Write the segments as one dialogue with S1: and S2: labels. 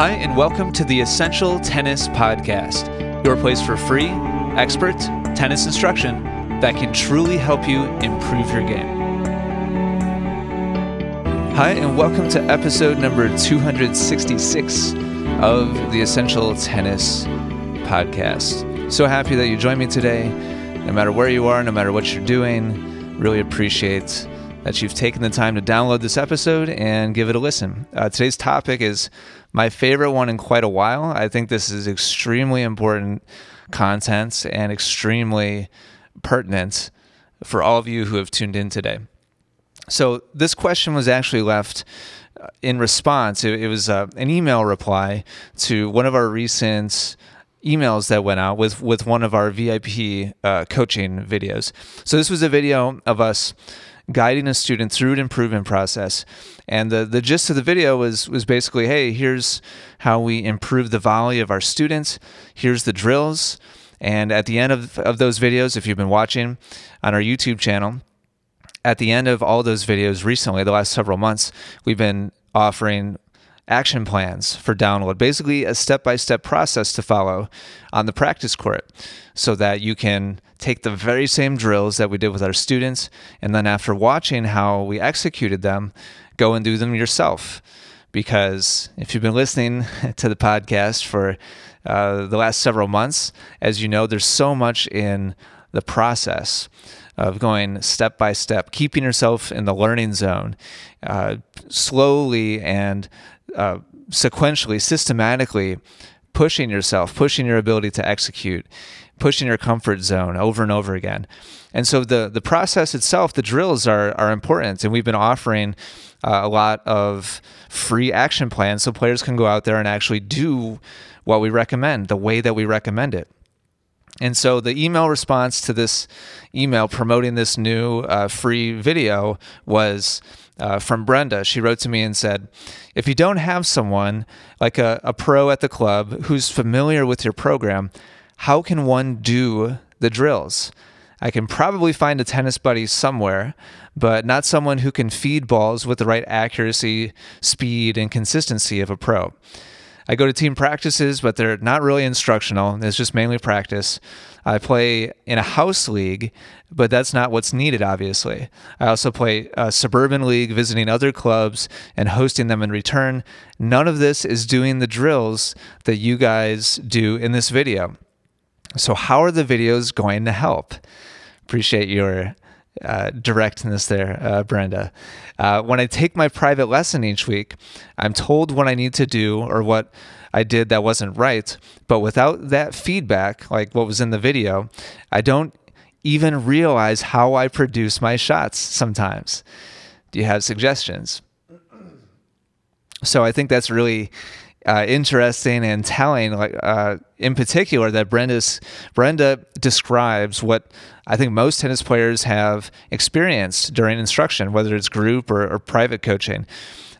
S1: Hi, and welcome to the Essential Tennis Podcast, your place for free, expert tennis instruction that can truly help you improve your game. Hi, and welcome to episode number 266 of the Essential Tennis Podcast. So happy that you joined me today. No matter where you are, no matter what you're doing, really appreciate that you've taken the time to download this episode and give it a listen. Uh, today's topic is my favorite one in quite a while. I think this is extremely important content and extremely pertinent for all of you who have tuned in today. So, this question was actually left uh, in response. It, it was uh, an email reply to one of our recent emails that went out with, with one of our VIP uh, coaching videos. So, this was a video of us guiding a student through an improvement process. And the, the gist of the video was, was basically hey, here's how we improve the volley of our students, here's the drills. And at the end of, of those videos, if you've been watching on our YouTube channel, at the end of all those videos recently, the last several months, we've been offering action plans for download, basically a step by step process to follow on the practice court so that you can take the very same drills that we did with our students and then after watching how we executed them, go and do them yourself. Because if you've been listening to the podcast for uh, the last several months, as you know, there's so much in the process of going step by step, keeping yourself in the learning zone, uh, slowly and uh, sequentially, systematically pushing yourself, pushing your ability to execute, pushing your comfort zone over and over again. And so the the process itself, the drills are are important, and we've been offering uh, a lot of free action plans so players can go out there and actually do what we recommend, the way that we recommend it. And so the email response to this email promoting this new uh, free video was uh, from Brenda. She wrote to me and said, If you don't have someone like a, a pro at the club who's familiar with your program, how can one do the drills? I can probably find a tennis buddy somewhere, but not someone who can feed balls with the right accuracy, speed, and consistency of a pro. I go to team practices, but they're not really instructional. It's just mainly practice. I play in a house league, but that's not what's needed, obviously. I also play a suburban league, visiting other clubs and hosting them in return. None of this is doing the drills that you guys do in this video. So, how are the videos going to help? Appreciate your uh, directness there, uh, Brenda. Uh, when I take my private lesson each week, I'm told what I need to do or what I did that wasn't right. But without that feedback, like what was in the video, I don't even realize how I produce my shots sometimes. Do you have suggestions? So I think that's really uh, interesting and telling, like uh, in particular, that Brenda's Brenda describes what I think most tennis players have experienced during instruction, whether it's group or, or private coaching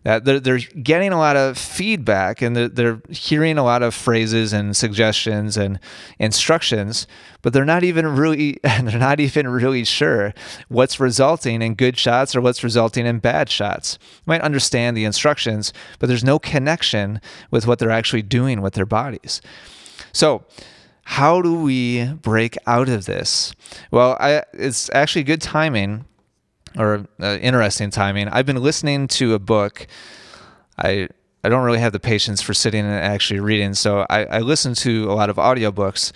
S1: that they're, they're getting a lot of feedback and they're, they're hearing a lot of phrases and suggestions and instructions, but they're not even really they're not even really sure what's resulting in good shots or what's resulting in bad shots. You might understand the instructions, but there's no connection with what they're actually doing with their bodies. So how do we break out of this? Well, I, it's actually good timing or uh, interesting timing. I've been listening to a book. I I don't really have the patience for sitting and actually reading, so I, I listen to a lot of audiobooks,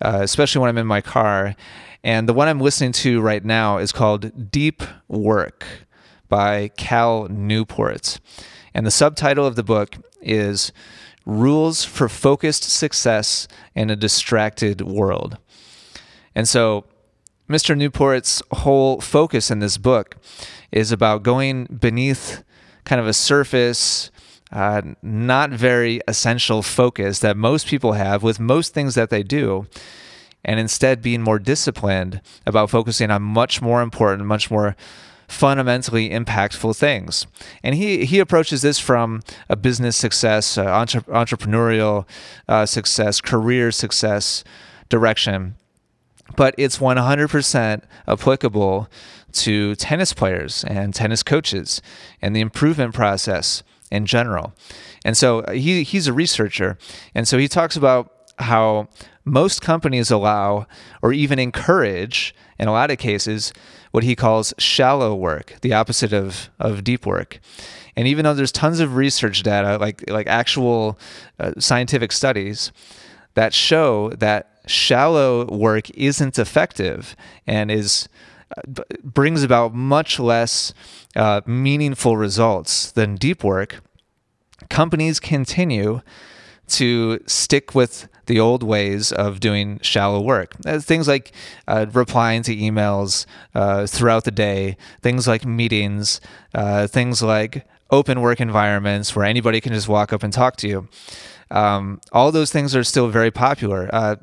S1: uh, especially when I'm in my car. And the one I'm listening to right now is called Deep Work by Cal Newport. And the subtitle of the book is Rules for Focused Success in a Distracted World. And so Mr. Newport's whole focus in this book is about going beneath kind of a surface, uh, not very essential focus that most people have with most things that they do, and instead being more disciplined about focusing on much more important, much more fundamentally impactful things. And he, he approaches this from a business success, uh, entre- entrepreneurial uh, success, career success direction but it's 100% applicable to tennis players and tennis coaches and the improvement process in general. And so uh, he, he's a researcher. And so he talks about how most companies allow or even encourage, in a lot of cases, what he calls shallow work, the opposite of, of deep work. And even though there's tons of research data, like like actual uh, scientific studies that show that shallow work isn't effective and is brings about much less uh, meaningful results than deep work, companies continue to stick with the old ways of doing shallow work. Uh, things like uh, replying to emails uh, throughout the day, things like meetings, uh, things like open work environments where anybody can just walk up and talk to you. Um, all those things are still very popular. Uh,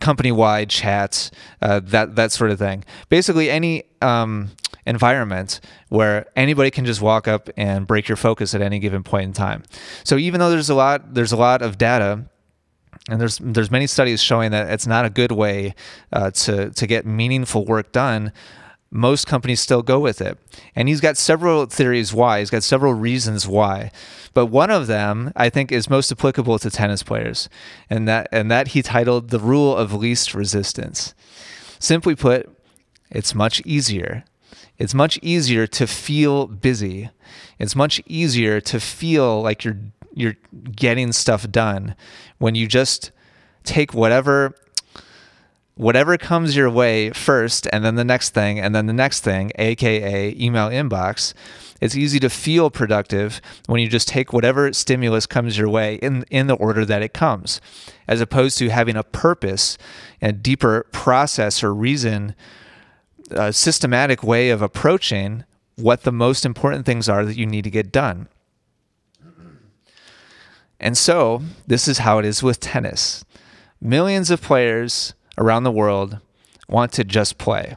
S1: company-wide chats, uh, that that sort of thing. Basically, any um, environment where anybody can just walk up and break your focus at any given point in time. So even though there's a lot, there's a lot of data and there's there's many studies showing that it's not a good way uh, to to get meaningful work done most companies still go with it. And he's got several theories why. He's got several reasons why. But one of them I think is most applicable to tennis players. And that and that he titled the rule of least resistance. Simply put, it's much easier. It's much easier to feel busy. It's much easier to feel like you're you're getting stuff done when you just take whatever whatever comes your way first, and then the next thing, and then the next thing, aka email inbox. It's easy to feel productive when you just take whatever stimulus comes your way in, in the order that it comes, as opposed to having a purpose and deeper process or reason, a systematic way of approaching what the most important things are that you need to get done. And so, this is how it is with tennis. Millions of players around the world want to just play.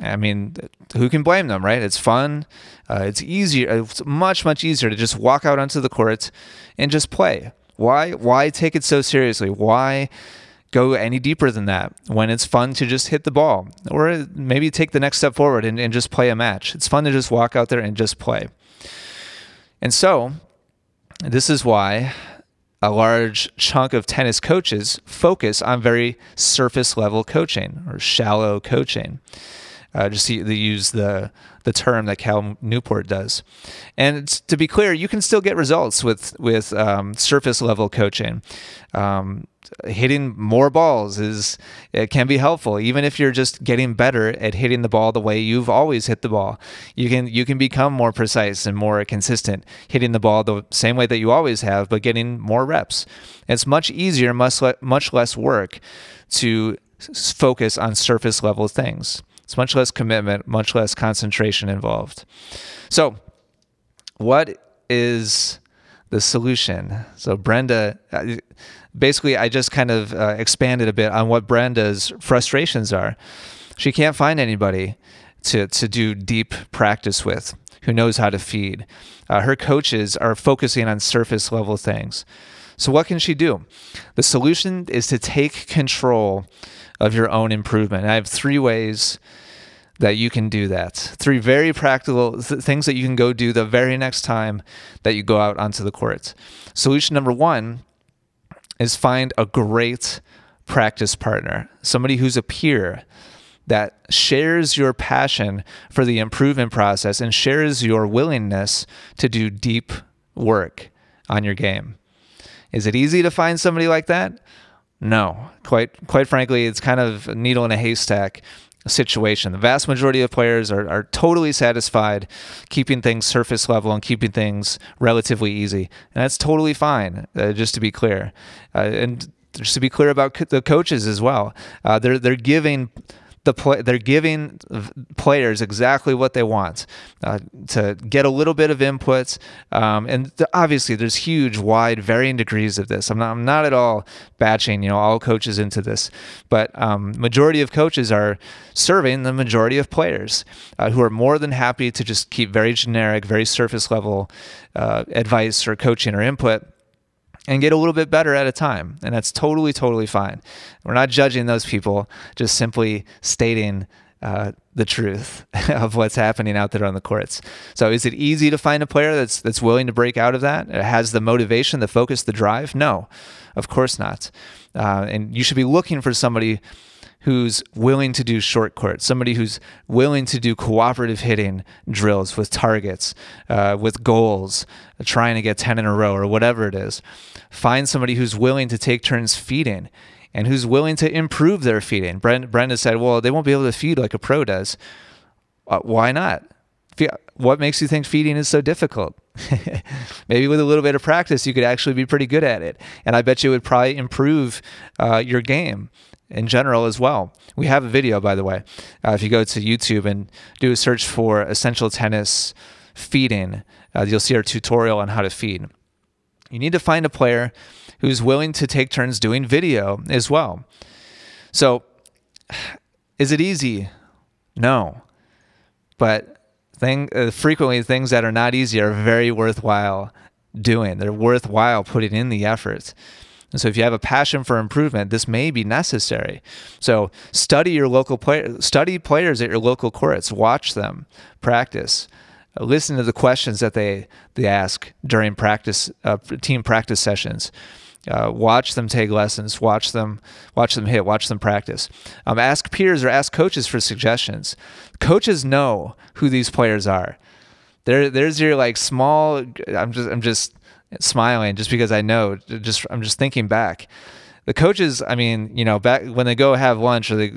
S1: I mean, who can blame them, right? It's fun. Uh, it's easier. It's much much easier to just walk out onto the court and just play. Why why take it so seriously? Why go any deeper than that when it's fun to just hit the ball or maybe take the next step forward and, and just play a match? It's fun to just walk out there and just play. And so, this is why a large chunk of tennis coaches focus on very surface level coaching or shallow coaching. Uh, just to use the the term that Cal Newport does. And to be clear, you can still get results with with um, surface level coaching. Um, hitting more balls is it can be helpful even if you're just getting better at hitting the ball the way you've always hit the ball you can you can become more precise and more consistent hitting the ball the same way that you always have but getting more reps it's much easier much le- much less work to focus on surface level things it's much less commitment, much less concentration involved. So, what is the solution? So, Brenda, basically, I just kind of uh, expanded a bit on what Brenda's frustrations are. She can't find anybody to, to do deep practice with who knows how to feed. Uh, her coaches are focusing on surface level things. So, what can she do? The solution is to take control of your own improvement. And I have three ways that you can do that. Three very practical th- things that you can go do the very next time that you go out onto the court. Solution number one is find a great practice partner, somebody who's a peer that shares your passion for the improvement process and shares your willingness to do deep work on your game. Is it easy to find somebody like that? No, quite quite frankly, it's kind of a needle in a haystack situation. The vast majority of players are, are totally satisfied keeping things surface level and keeping things relatively easy. And that's totally fine, uh, just to be clear. Uh, and just to be clear about co- the coaches as well, uh, they're, they're giving the play, they're giving players exactly what they want uh, to get a little bit of input. Um, and th- obviously, there's huge, wide, varying degrees of this. I'm not, I'm not at all batching, you know, all coaches into this, but um, majority of coaches are serving the majority of players uh, who are more than happy to just keep very generic, very surface level uh, advice or coaching or input and get a little bit better at a time. And that's totally, totally fine. We're not judging those people, just simply stating uh, the truth of what's happening out there on the courts. So, is it easy to find a player that's that's willing to break out of that? It has the motivation, the focus, the drive? No, of course not. Uh, and you should be looking for somebody who's willing to do short court, somebody who's willing to do cooperative hitting drills with targets, uh, with goals, trying to get 10 in a row or whatever it is. Find somebody who's willing to take turns feeding and who's willing to improve their feeding. Brenda said, well, they won't be able to feed like a pro does. Uh, why not? What makes you think feeding is so difficult? Maybe with a little bit of practice, you could actually be pretty good at it. And I bet you would probably improve uh, your game in general as well. We have a video, by the way. Uh, if you go to YouTube and do a search for essential tennis feeding, uh, you'll see our tutorial on how to feed. You need to find a player who's willing to take turns doing video as well. So, is it easy? No. But thing, uh, frequently, things that are not easy are very worthwhile doing. They're worthwhile putting in the effort. And so if you have a passion for improvement, this may be necessary. So study your local player, study players at your local courts, watch them, practice, listen to the questions that they they ask during practice uh, team practice sessions. Uh, watch them take lessons. Watch them, watch them hit. Watch them practice. Um, ask peers or ask coaches for suggestions. Coaches know who these players are. There, there's your like small. I'm just, I'm just smiling just because I know. Just I'm just thinking back. The coaches, I mean, you know, back when they go have lunch or they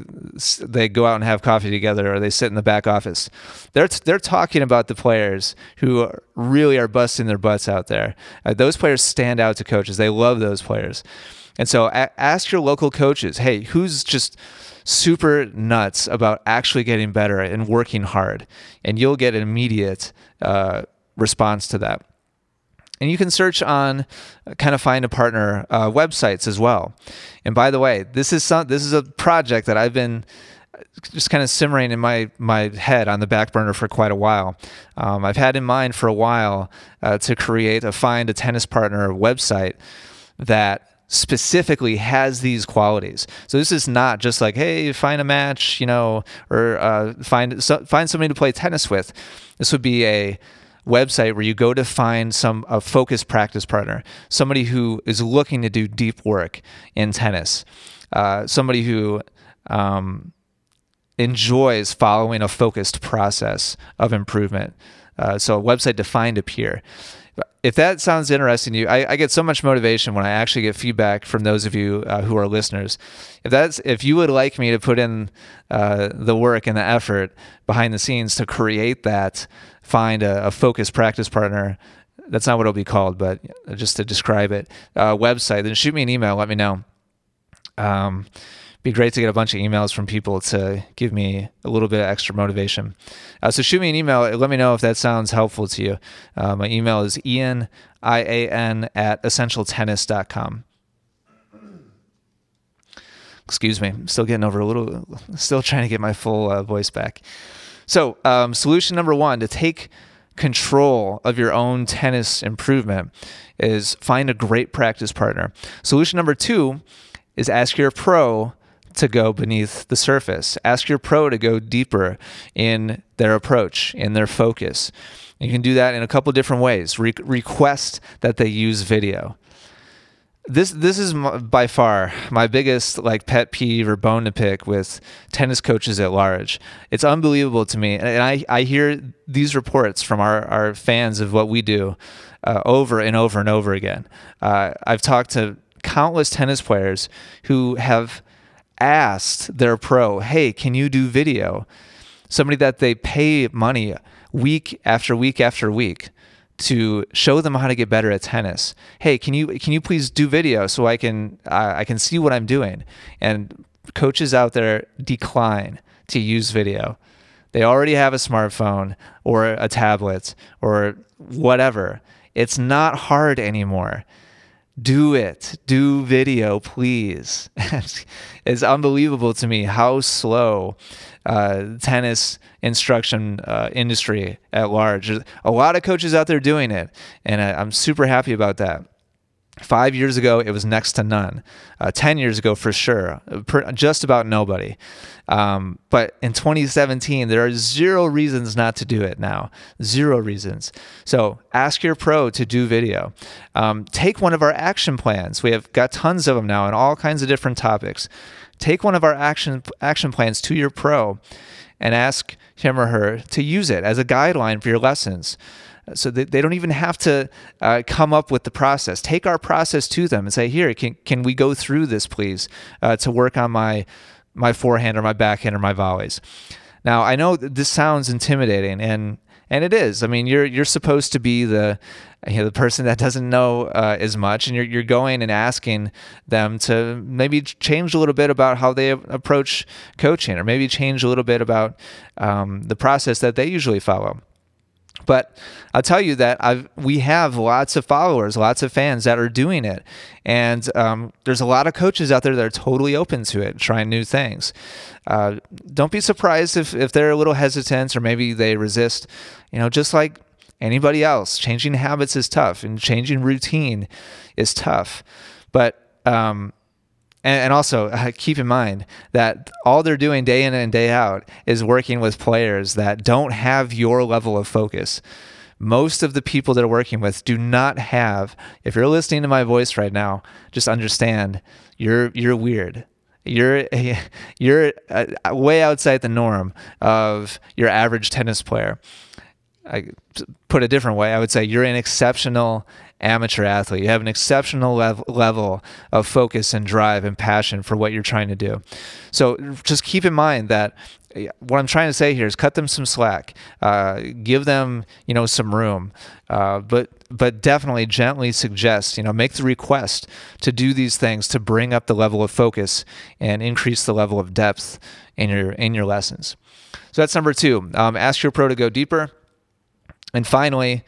S1: they go out and have coffee together or they sit in the back office, they're they're talking about the players who are, really are busting their butts out there. Uh, those players stand out to coaches. They love those players, and so a- ask your local coaches, hey, who's just super nuts about actually getting better and working hard, and you'll get an immediate uh, response to that. And you can search on uh, kind of find a partner uh, websites as well. And by the way, this is some this is a project that I've been uh, just kind of simmering in my my head on the back burner for quite a while. Um, I've had in mind for a while uh, to create a find a tennis partner website that specifically has these qualities. So this is not just like, hey, find a match, you know, or uh, find so, find somebody to play tennis with. This would be a website where you go to find some a focused practice partner, somebody who is looking to do deep work in tennis, uh, somebody who um, enjoys following a focused process of improvement. Uh, so a website defined a peer. If that sounds interesting to you, I, I, get so much motivation when I actually get feedback from those of you uh, who are listeners. If that's if you would like me to put in uh, the work and the effort behind the scenes to create that find a, a focused practice partner that's not what it'll be called, but just to describe it, uh, website, then shoot me an email. Let me know. Um, be great to get a bunch of emails from people to give me a little bit of extra motivation. Uh, so shoot me an email. Let me know if that sounds helpful to you. Uh, my email is ian, I-A-N, at essentialtennis.com. Excuse me. I'm still getting over a little, still trying to get my full uh, voice back. So, um, solution number one to take control of your own tennis improvement is find a great practice partner. Solution number two is ask your pro to go beneath the surface. Ask your pro to go deeper in their approach, in their focus. You can do that in a couple different ways. Re- request that they use video this this is by far my biggest like pet peeve or bone to pick with tennis coaches at large. It's unbelievable to me, and I I hear these reports from our our fans of what we do uh, over and over and over again. Uh, I've talked to countless tennis players who have asked their pro, "Hey, can you do video?" Somebody that they pay money week after week after week to show them how to get better at tennis. Hey, can you can you please do video so I can I can see what I'm doing? And coaches out there decline to use video. They already have a smartphone or a tablet or whatever. It's not hard anymore. Do it. Do video, please. it's unbelievable to me how slow uh, tennis instruction uh, industry at large. There's a lot of coaches out there doing it, and I, I'm super happy about that. Five years ago, it was next to none. Uh, Ten years ago, for sure, just about nobody. Um, but in 2017, there are zero reasons not to do it now. Zero reasons. So ask your pro to do video. Um, take one of our action plans. We have got tons of them now on all kinds of different topics. Take one of our action action plans to your pro and ask him or her to use it as a guideline for your lessons so they, they don't even have to uh, come up with the process. Take our process to them and say, "Here, can can we go through this, please, uh, to work on my my forehand or my backhand or my volleys." Now, I know this sounds intimidating, and and it is. I mean, you're you're supposed to be the you know, the person that doesn't know uh, as much, and you're you're going and asking them to maybe change a little bit about how they approach coaching, or maybe change a little bit about um, the process that they usually follow. But I'll tell you that I've, we have lots of followers, lots of fans that are doing it. And um, there's a lot of coaches out there that are totally open to it, trying new things. Uh, don't be surprised if, if they're a little hesitant or maybe they resist. You know, just like anybody else, changing habits is tough and changing routine is tough. But um, and, also uh, keep in mind that all they're doing day in and day out is working with players that don't have your level of focus. Most of the people that are working with do not have. If you're listening to my voice right now, just understand you're you're weird you're you're uh, way outside the norm of your average tennis player. I put a different way, I would say you're an exceptional amateur athlete. You have an exceptional level, level of focus and drive and passion for what you're trying to do. So just keep in mind that eh, what I'm trying to say here is cut them some slack, uh, give them you know some room, uh, but but definitely gently suggest you know make the request to do these things to bring up the level of focus and increase the level of depth in your in your lessons. So that's number two. Um, ask your pro to go deeper. And finally,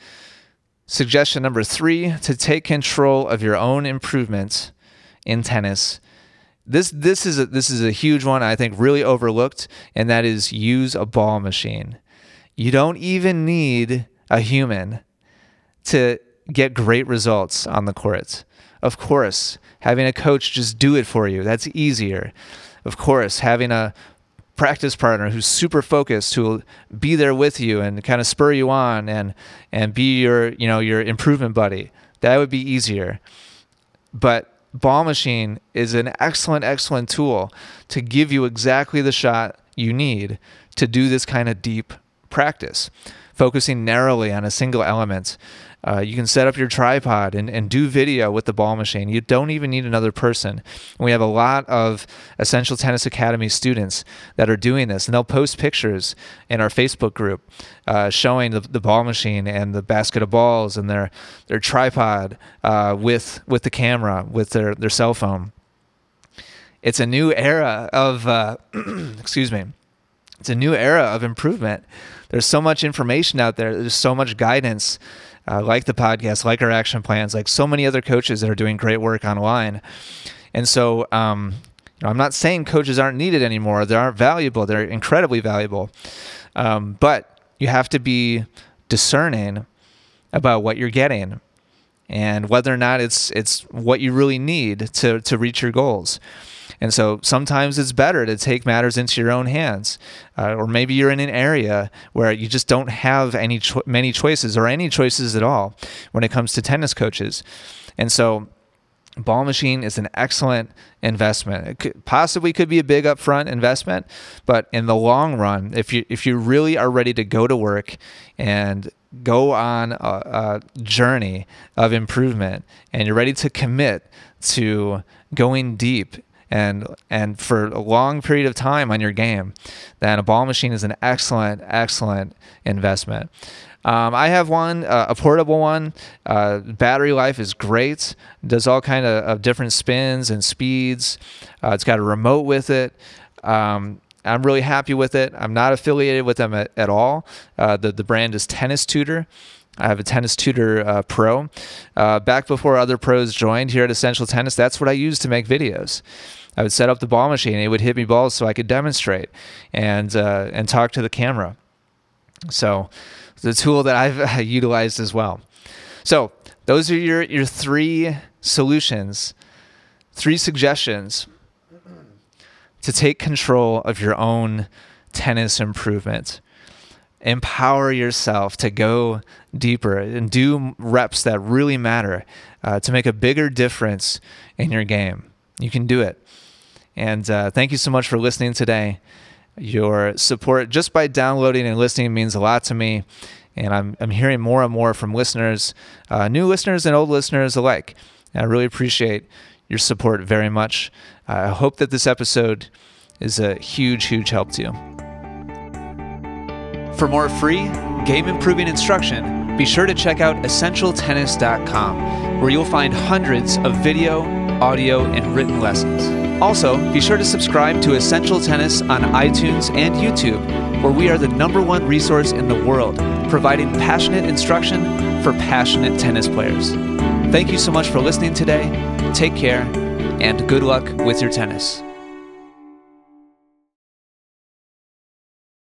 S1: suggestion number three to take control of your own improvements in tennis. This this is a, this is a huge one I think really overlooked, and that is use a ball machine. You don't even need a human to get great results on the court. Of course, having a coach just do it for you. That's easier. Of course, having a practice partner who's super focused who will be there with you and kind of spur you on and and be your you know your improvement buddy. That would be easier. But ball machine is an excellent excellent tool to give you exactly the shot you need to do this kind of deep practice focusing narrowly on a single element uh, you can set up your tripod and, and do video with the ball machine. You don't even need another person. we have a lot of Essential Tennis Academy students that are doing this, and they'll post pictures in our Facebook group uh, showing the, the, ball machine and the basket of balls and their their tripod uh, with with the camera with their their cell phone. It's a new era of uh, excuse me. It's a new era of improvement. There's so much information out there. There's so much guidance uh, like the podcast, like our action plans, like so many other coaches that are doing great work online. And so, um, you know, I'm not saying coaches aren't needed anymore. They aren't valuable. They're incredibly valuable. Um, but you have to be discerning about what you're getting and whether or not it's it's what you really need to to reach your goals. And so sometimes it's better to take matters into your own hands. Uh, or maybe you're in an area where you just don't have any cho- many choices or any choices at all when it comes to tennis coaches. And so ball machine is an excellent investment. It could, possibly could be a big upfront investment, but in the long run, if you if you really are ready to go to work and go on a, a journey of improvement and you're ready to commit to going deep and and for a long period of time on your game, then a ball machine is an excellent, excellent investment. Um, I have one, uh, a portable one. Uh, battery life is great. Does all kind of, of different spins and speeds. Uh, it's got a remote with it. Um, I'm really happy with it. I'm not affiliated with them at, at all. Uh, the the brand is Tennis Tutor. I have a Tennis Tutor uh, Pro. Uh, back before other pros joined here at Essential Tennis, that's what I used to make videos. I would set up the ball machine. It would hit me balls so I could demonstrate and uh, and talk to the camera. So, the tool that I've utilized as well. So, those are your, your three solutions, three suggestions to take control of your own tennis improvement. Empower yourself to go deeper and do reps that really matter uh, to make a bigger difference in your game. You can do it. And uh, thank you so much for listening today. Your support just by downloading and listening means a lot to me. And I'm, I'm hearing more and more from listeners, uh, new listeners and old listeners alike. I really appreciate your support very much. I hope that this episode is a huge, huge help to you. For more free game improving instruction, be sure to check out EssentialTennis.com, where you'll find hundreds of video, audio, and written lessons. Also, be sure to subscribe to Essential Tennis on iTunes and YouTube, where we are the number one resource in the world, providing passionate instruction for passionate tennis players. Thank you so much for listening today. Take care, and good luck with your tennis.